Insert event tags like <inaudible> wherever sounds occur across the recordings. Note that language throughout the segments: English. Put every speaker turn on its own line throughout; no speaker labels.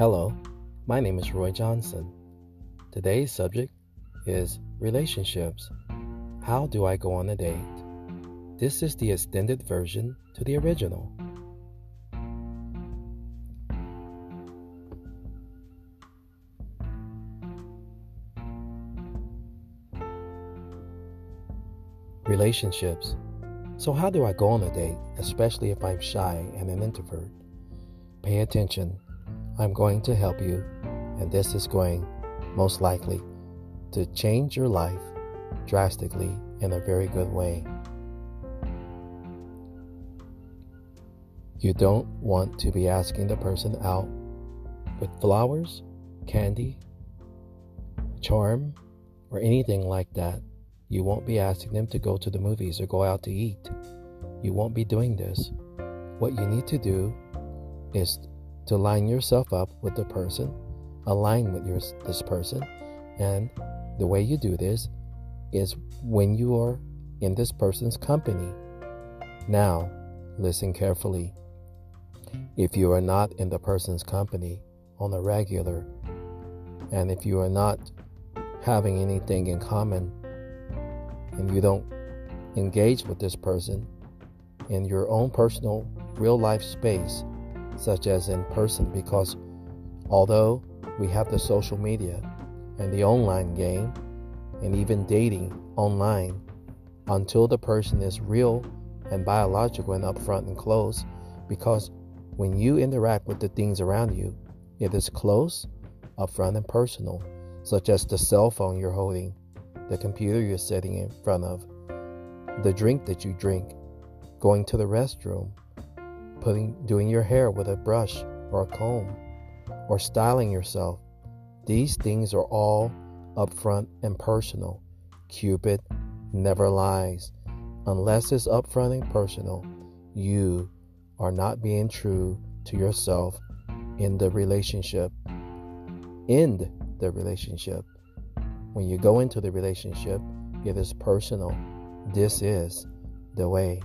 Hello, my name is Roy Johnson. Today's subject is relationships. How do I go on a date? This is the extended version to the original. Relationships. So, how do I go on a date, especially if I'm shy and an introvert? Pay attention. I'm going to help you, and this is going, most likely, to change your life drastically in a very good way. You don't want to be asking the person out with flowers, candy, charm, or anything like that. You won't be asking them to go to the movies or go out to eat. You won't be doing this. What you need to do is to line yourself up with the person, align with your, this person, and the way you do this is when you are in this person's company. Now, listen carefully. If you are not in the person's company on a regular, and if you are not having anything in common, and you don't engage with this person in your own personal real life space, such as in person, because although we have the social media and the online game, and even dating online, until the person is real and biological and upfront and close, because when you interact with the things around you, it is close, upfront, and personal, such as the cell phone you're holding, the computer you're sitting in front of, the drink that you drink, going to the restroom, putting doing your hair with a brush or a comb, or styling yourself. These things are all upfront and personal. Cupid never lies. Unless it's upfront and personal, you are not being true to yourself in the relationship. End the relationship. When you go into the relationship, it is personal. This is the way.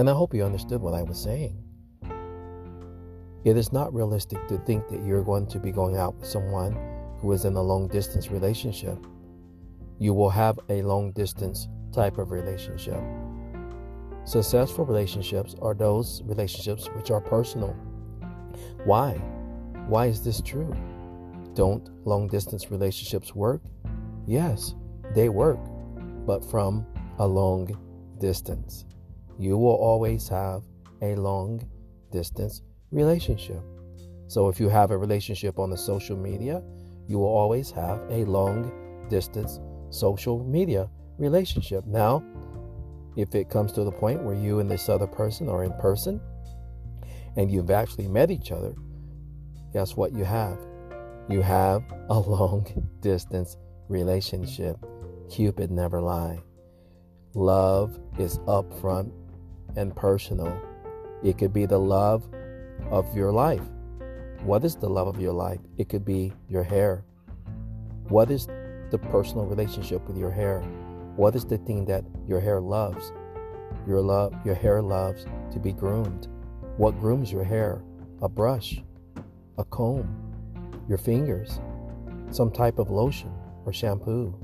And I hope you understood what I was saying. It is not realistic to think that you're going to be going out with someone who is in a long distance relationship. You will have a long distance type of relationship. Successful relationships are those relationships which are personal. Why? Why is this true? Don't long distance relationships work? Yes, they work, but from a long distance. You will always have a long distance relationship. So if you have a relationship on the social media, you will always have a long distance social media relationship. Now, if it comes to the point where you and this other person are in person and you've actually met each other, guess what you have? You have a <laughs> long distance relationship. Cupid never lie. Love is upfront and personal. It could be the love of your life. What is the love of your life? It could be your hair. What is the personal relationship with your hair? What is the thing that your hair loves? Your love your hair loves to be groomed. What grooms your hair? A brush, a comb, your fingers, some type of lotion or shampoo.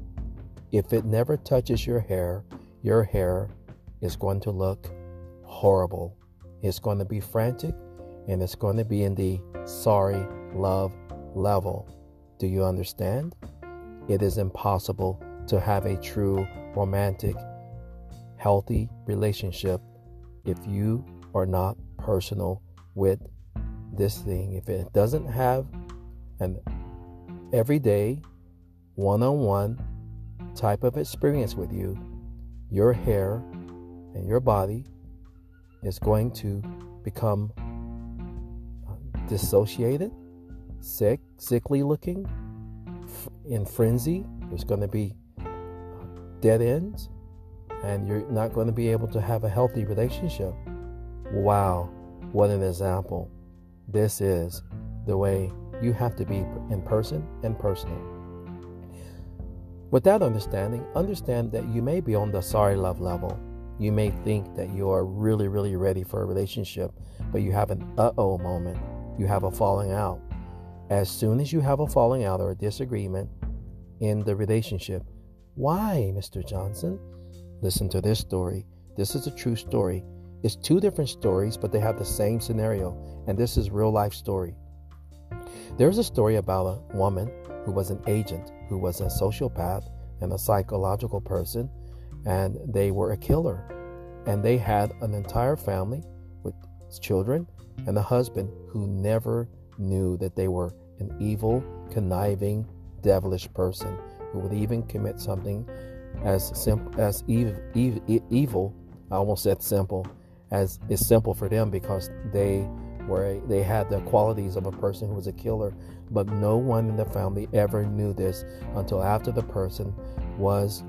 If it never touches your hair, your hair is going to look horrible. It's going to be frantic and it's going to be in the sorry love level. Do you understand? It is impossible to have a true romantic, healthy relationship if you are not personal with this thing. If it doesn't have an everyday, one on one type of experience with you, your hair and your body is going to become uh, dissociated, sick, sickly looking, in frenzy. There's going to be uh, dead ends, and you're not going to be able to have a healthy relationship. Wow, what an example. This is the way you have to be in person and personal. With that understanding, understand that you may be on the sorry love level. You may think that you are really, really ready for a relationship, but you have an uh oh moment you have a falling out. As soon as you have a falling out or a disagreement in the relationship, why, Mr. Johnson? Listen to this story. This is a true story. It's two different stories, but they have the same scenario, and this is real life story. There's a story about a woman who was an agent, who was a sociopath and a psychological person, and they were a killer. And they had an entire family with children and a husband who never knew that they were an evil, conniving, devilish person who would even commit something as simple as evil, evil. I almost said simple, as is simple for them because they were they had the qualities of a person who was a killer, but no one in the family ever knew this until after the person was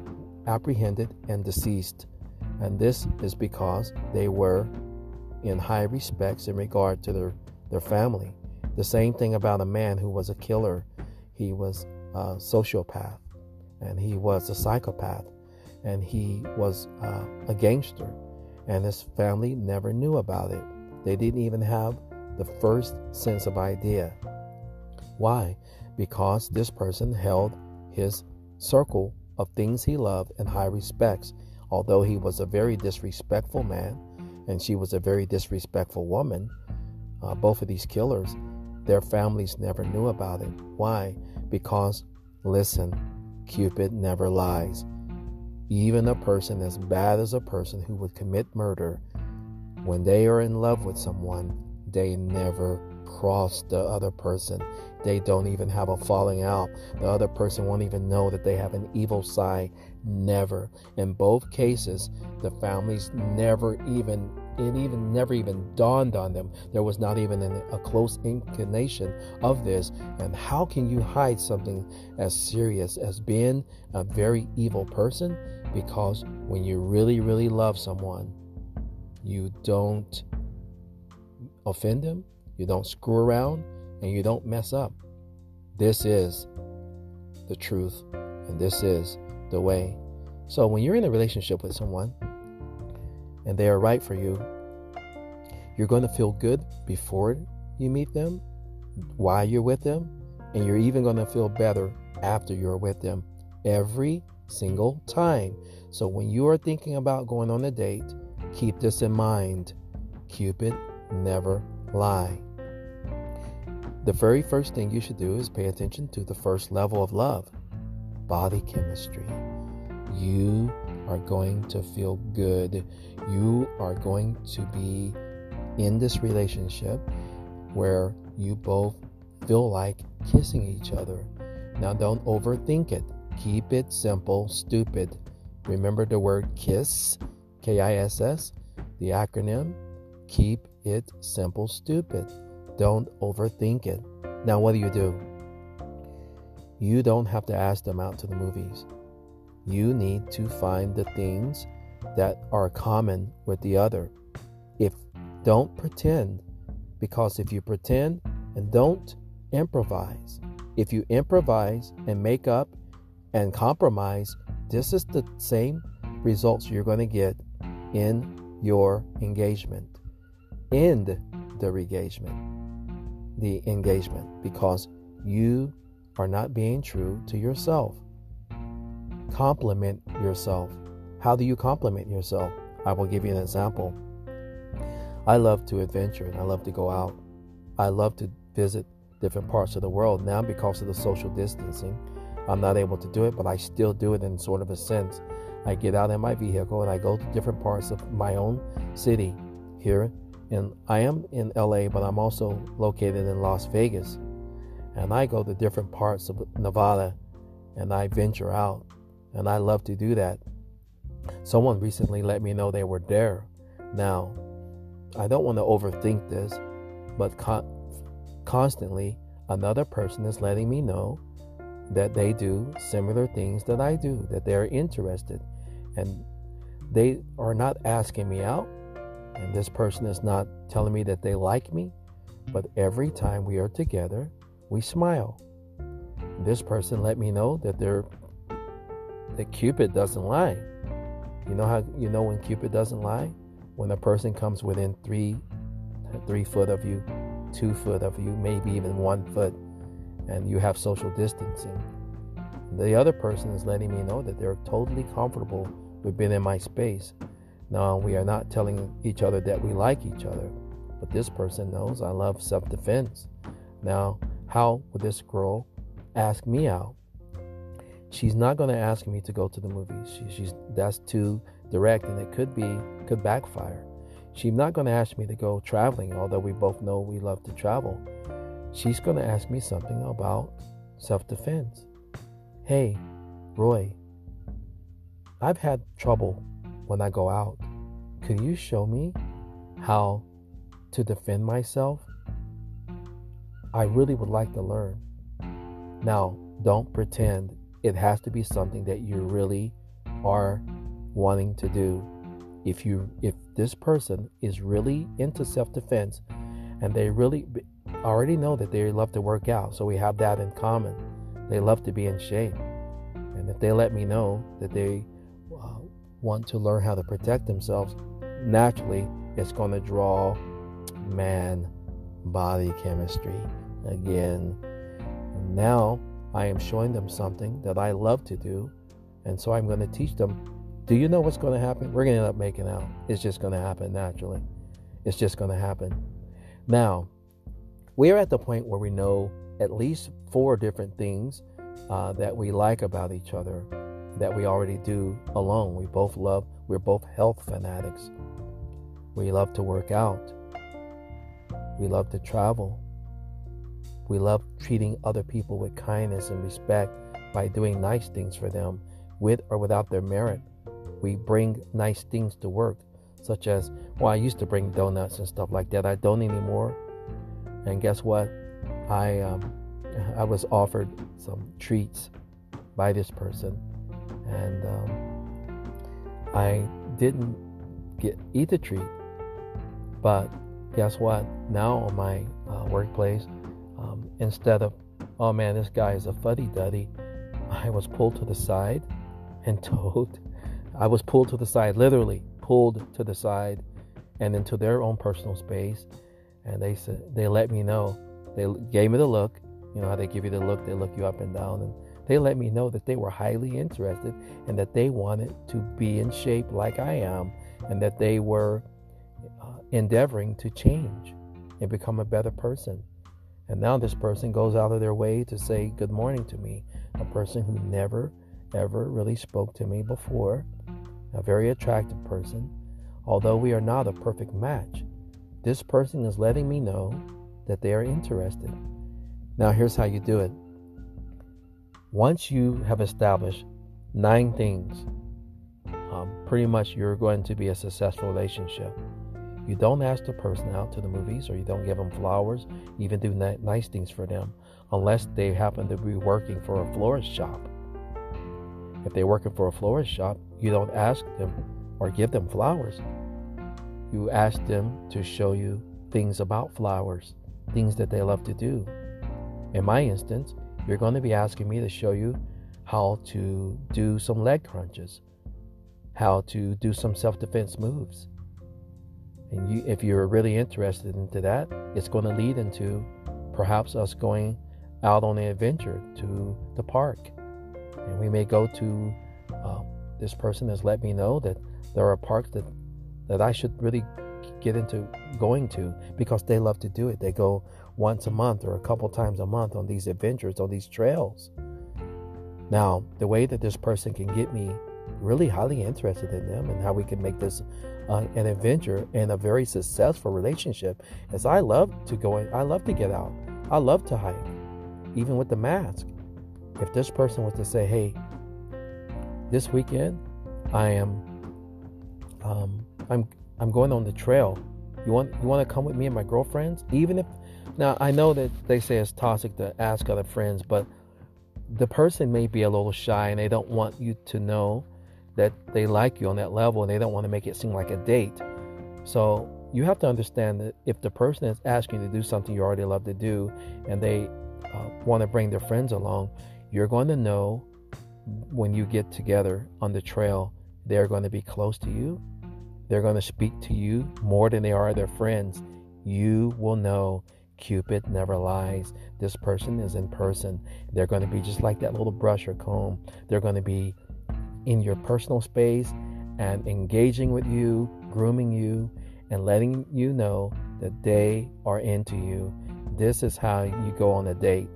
apprehended and deceased. And this is because they were in high respects in regard to their, their family. The same thing about a man who was a killer. He was a sociopath and he was a psychopath and he was uh, a gangster. And his family never knew about it. They didn't even have the first sense of idea. Why? Because this person held his circle of things he loved in high respects. Although he was a very disrespectful man and she was a very disrespectful woman, uh, both of these killers, their families never knew about it. Why? Because, listen, Cupid never lies. Even a person as bad as a person who would commit murder, when they are in love with someone, they never cross the other person. They don't even have a falling out. The other person won't even know that they have an evil side. Never. In both cases, the families never even it even never even dawned on them. There was not even an, a close inclination of this. And how can you hide something as serious as being a very evil person? Because when you really, really love someone, you don't offend them, you don't screw around, and you don't mess up. This is the truth, and this is the way. So when you're in a relationship with someone, and they are right for you, you're going to feel good before you meet them, while you're with them, and you're even going to feel better after you're with them every single time. So when you are thinking about going on a date, keep this in mind. Cupid never lie. The very first thing you should do is pay attention to the first level of love body chemistry. You are going to feel good. You are going to be in this relationship where you both feel like kissing each other. Now, don't overthink it. Keep it simple, stupid. Remember the word KISS, K I S S, the acronym? Keep it simple, stupid. Don't overthink it. Now, what do you do? You don't have to ask them out to the movies. You need to find the things that are common with the other. If don't pretend, because if you pretend and don't improvise, if you improvise and make up and compromise, this is the same results you're going to get in your engagement. End the engagement, the engagement, because you are not being true to yourself. Compliment yourself. How do you compliment yourself? I will give you an example. I love to adventure and I love to go out. I love to visit different parts of the world. Now, because of the social distancing, I'm not able to do it, but I still do it in sort of a sense. I get out in my vehicle and I go to different parts of my own city here. And I am in LA, but I'm also located in Las Vegas. And I go to different parts of Nevada and I venture out. And I love to do that. Someone recently let me know they were there. Now, I don't want to overthink this, but con- constantly another person is letting me know that they do similar things that I do, that they're interested. And they are not asking me out, and this person is not telling me that they like me, but every time we are together, we smile. This person let me know that they're that Cupid doesn't lie. You know how you know when Cupid doesn't lie? When a person comes within three three foot of you, two foot of you, maybe even one foot, and you have social distancing. The other person is letting me know that they're totally comfortable with being in my space. Now, we are not telling each other that we like each other, but this person knows I love self defense. Now, how would this girl ask me out? She's not going to ask me to go to the movies. She, she's that's too direct, and it could be could backfire. She's not going to ask me to go traveling, although we both know we love to travel. She's going to ask me something about self defense. Hey, Roy, I've had trouble when I go out. Could you show me how to defend myself? I really would like to learn. Now, don't pretend it has to be something that you really are wanting to do. If you if this person is really into self-defense and they really already know that they love to work out, so we have that in common. They love to be in shape. And if they let me know that they want to learn how to protect themselves, naturally it's going to draw man body chemistry again. And now I am showing them something that I love to do. And so I'm going to teach them. Do you know what's going to happen? We're going to end up making out. It's just going to happen naturally. It's just going to happen. Now, we are at the point where we know at least four different things uh, that we like about each other that we already do alone. We both love, we're both health fanatics. We love to work out. We love to travel. We love treating other people with kindness and respect by doing nice things for them with or without their merit. We bring nice things to work, such as, well, I used to bring donuts and stuff like that. I don't anymore. And guess what? I um, <laughs> I was offered some treats by this person, and um, I didn't get eat the treat. But guess what? Now on my uh, workplace, um, instead of, oh man, this guy is a fuddy duddy, <laughs> I was pulled to the side and <laughs> told, I was pulled to the side, literally pulled to the side and into their own personal space. And they said, they let me know. They gave me the look. You know how they give you the look, they look you up and down. And they let me know that they were highly interested and that they wanted to be in shape like I am and that they were uh, endeavoring to change and become a better person. And now this person goes out of their way to say good morning to me, a person who never, ever really spoke to me before, a very attractive person. Although we are not a perfect match, this person is letting me know that they are interested. Now, here's how you do it. Once you have established nine things, um, pretty much you're going to be a successful relationship. You don't ask the person out to the movies or you don't give them flowers, even do nice things for them, unless they happen to be working for a florist shop. If they're working for a florist shop, you don't ask them or give them flowers. You ask them to show you things about flowers, things that they love to do. In my instance, you're going to be asking me to show you how to do some leg crunches, how to do some self defense moves and you, if you're really interested into that, it's going to lead into perhaps us going out on an adventure to the park. And we may go to, uh, this person has let me know that there are parks that, that I should really get into going to because they love to do it. They go once a month or a couple times a month on these adventures, on these trails. Now, the way that this person can get me really highly interested in them and how we can make this uh, an adventure and a very successful relationship. is I love to go, in, I love to get out. I love to hike, even with the mask. If this person was to say, "Hey, this weekend, I am, um, I'm, I'm going on the trail. You want, you want to come with me and my girlfriends? Even if, now I know that they say it's toxic to ask other friends, but the person may be a little shy and they don't want you to know that they like you on that level and they don't want to make it seem like a date. So you have to understand that if the person is asking you to do something you already love to do and they uh, want to bring their friends along, you're going to know when you get together on the trail, they're going to be close to you. They're going to speak to you more than they are their friends. You will know Cupid never lies. This person is in person. They're going to be just like that little brush or comb. They're going to be in your personal space and engaging with you, grooming you, and letting you know that they are into you. This is how you go on a date.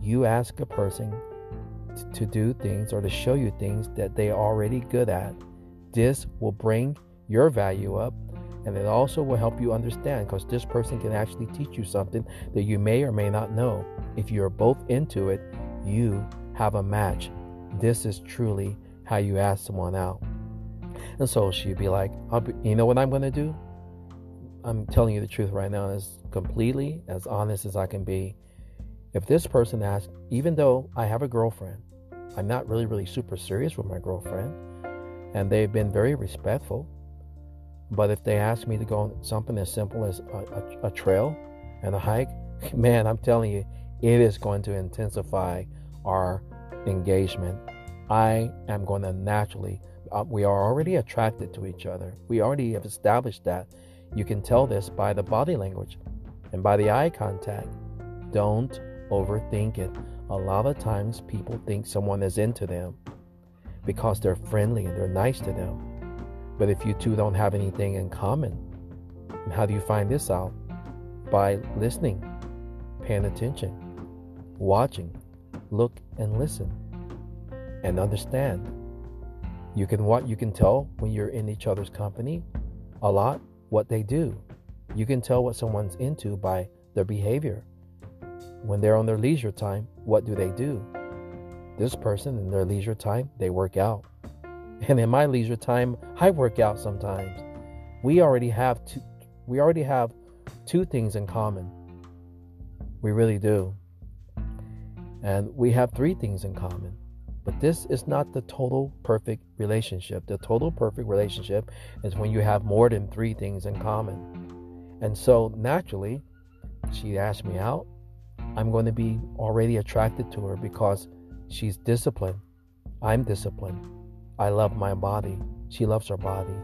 You ask a person to do things or to show you things that they are already good at. This will bring your value up and it also will help you understand because this person can actually teach you something that you may or may not know. If you're both into it, you have a match. This is truly how you ask someone out. And so she'd be like, be, You know what I'm going to do? I'm telling you the truth right now, as completely as honest as I can be. If this person asks, even though I have a girlfriend, I'm not really, really super serious with my girlfriend, and they've been very respectful. But if they ask me to go on something as simple as a, a, a trail and a hike, <laughs> man, I'm telling you, it is going to intensify our engagement. I am going to naturally, uh, we are already attracted to each other. We already have established that. You can tell this by the body language and by the eye contact. Don't overthink it. A lot of times people think someone is into them because they're friendly and they're nice to them. But if you two don't have anything in common, how do you find this out? By listening, paying attention, watching, look and listen, and understand. You can what you can tell when you're in each other's company a lot what they do. You can tell what someone's into by their behavior. When they're on their leisure time, what do they do? This person in their leisure time, they work out. And in my leisure time, I work out sometimes. We already have two we already have two things in common. We really do. And we have three things in common. But this is not the total perfect relationship. The total perfect relationship is when you have more than three things in common. And so naturally, she asked me out. I'm going to be already attracted to her because she's disciplined. I'm disciplined. I love my body. She loves her body.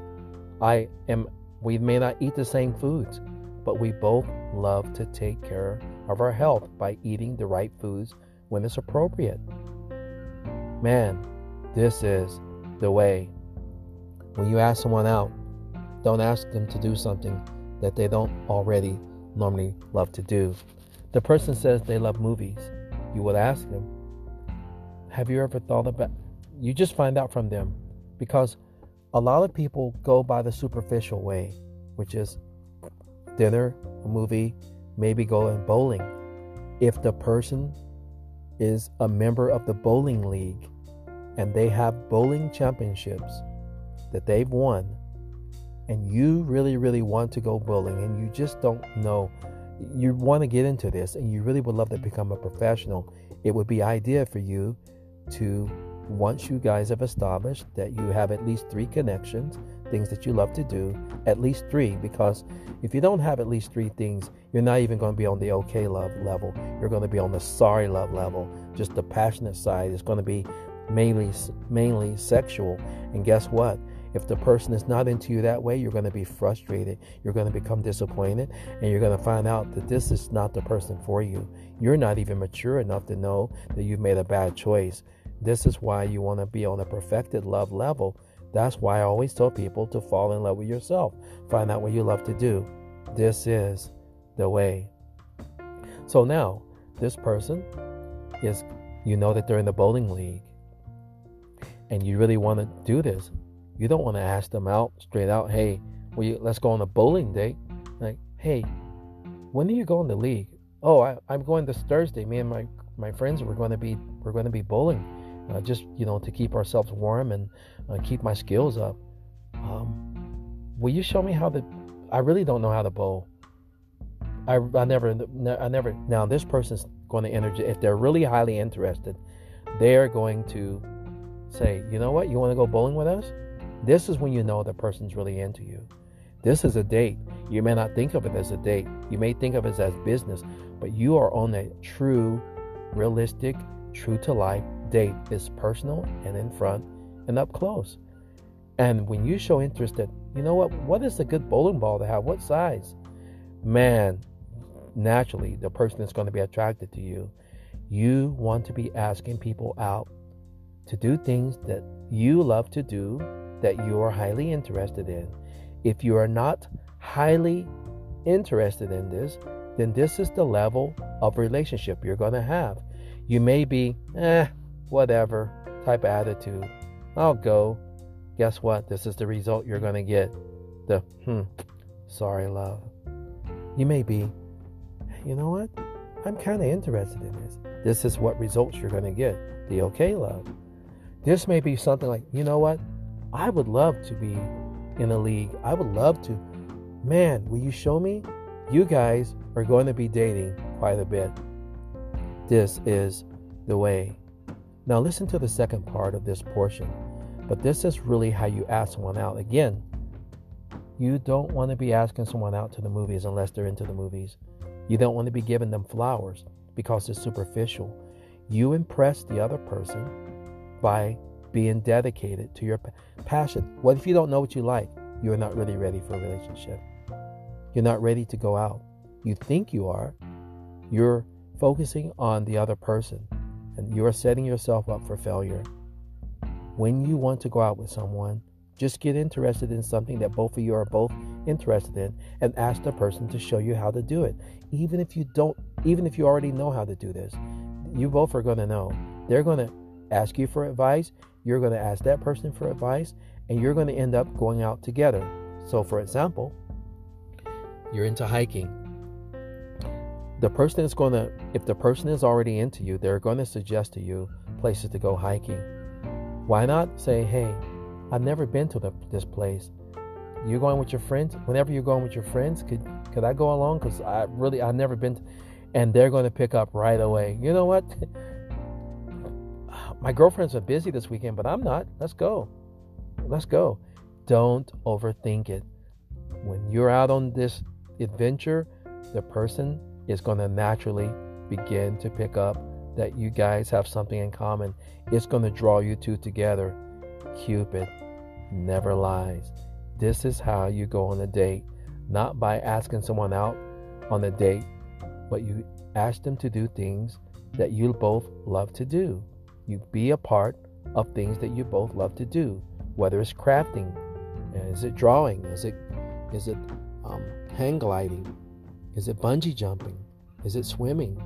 I am we may not eat the same foods, but we both love to take care of our health by eating the right foods when it's appropriate. Man, this is the way. When you ask someone out, don't ask them to do something that they don't already normally love to do. The person says they love movies. You would ask them, Have you ever thought about you just find out from them because a lot of people go by the superficial way, which is dinner, a movie, maybe going bowling. If the person is a member of the bowling league and they have bowling championships that they've won, and you really, really want to go bowling and you just don't know, you want to get into this and you really would love to become a professional, it would be idea for you to once you guys have established that you have at least three connections, things that you love to do, at least three, because if you don't have at least three things, you're not even going to be on the okay love level. You're going to be on the sorry love level. Just the passionate side is going to be mainly mainly sexual. And guess what? If the person is not into you that way, you're going to be frustrated. You're going to become disappointed, and you're going to find out that this is not the person for you. You're not even mature enough to know that you've made a bad choice. This is why you want to be on a perfected love level. That's why I always tell people to fall in love with yourself. Find out what you love to do. This is the way. So now, this person is, you know that they're in the bowling league, and you really want to do this. You don't want to ask them out straight out, hey, well, you, let's go on a bowling date. Like, hey, when are you going to the league? Oh, I, I'm going this Thursday. Me and my my friends we're going to be we're going to be bowling uh, just you know to keep ourselves warm and uh, keep my skills up. Um, will you show me how to? I really don't know how to bowl. I, I never I never now this person's going to enter if they're really highly interested, they're going to say, you know what, you want to go bowling with us? This is when you know the person's really into you. This is a date. You may not think of it as a date. You may think of it as business, but you are on a true, realistic, true to life date is personal and in front and up close. And when you show interest that, you know what, what is a good bowling ball to have? What size? Man, naturally the person is going to be attracted to you. You want to be asking people out to do things that you love to do, that you are highly interested in. If you are not highly interested in this, then this is the level of relationship you're going to have. You may be, eh, whatever type of attitude. I'll go. Guess what? This is the result you're going to get. The, hmm, sorry, love. You may be, you know what? I'm kind of interested in this. This is what results you're going to get. The okay love. This may be something like, you know what? I would love to be in a league. I would love to. Man, will you show me? You guys are going to be dating quite a bit. This is the way. Now, listen to the second part of this portion. But this is really how you ask someone out. Again, you don't want to be asking someone out to the movies unless they're into the movies. You don't want to be giving them flowers because it's superficial. You impress the other person by being dedicated to your passion. What if you don't know what you like? You're not really ready for a relationship. You're not ready to go out. You think you are. You're focusing on the other person and you are setting yourself up for failure. When you want to go out with someone, just get interested in something that both of you are both interested in and ask the person to show you how to do it. Even if you don't, even if you already know how to do this, you both are going to know. They're going to ask you for advice, you're going to ask that person for advice, and you're going to end up going out together. So, for example, you're into hiking. The person is going to, if the person is already into you, they're going to suggest to you places to go hiking. Why not say, hey, I've never been to the, this place. You're going with your friends. Whenever you're going with your friends, could could I go along? Because I really I've never been, to, and they're going to pick up right away. You know what? <sighs> My girlfriends are busy this weekend, but I'm not. Let's go. Let's go. Don't overthink it. When you're out on this adventure, the person is going to naturally begin to pick up that you guys have something in common. It's going to draw you two together. Cupid never lies. This is how you go on a date, not by asking someone out on a date, but you ask them to do things that you both love to do. You be a part of things that you both love to do, whether it's crafting, is it drawing, is it is it um, hang gliding, is it bungee jumping, is it swimming,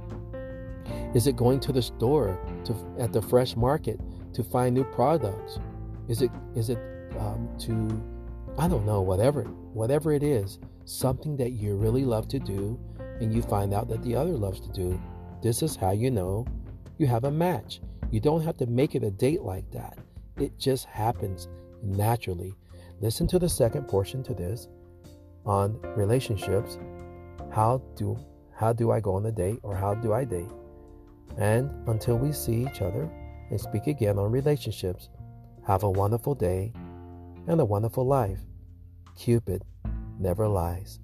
is it going to the store to at the fresh market to find new products, is it is it um, to I don't know whatever whatever it is something that you really love to do and you find out that the other loves to do. This is how you know you have a match. You don't have to make it a date like that. It just happens naturally. Listen to the second portion to this on relationships. How do how do I go on a date or how do I date? And until we see each other and speak again on relationships, have a wonderful day and a wonderful life. Cupid never lies.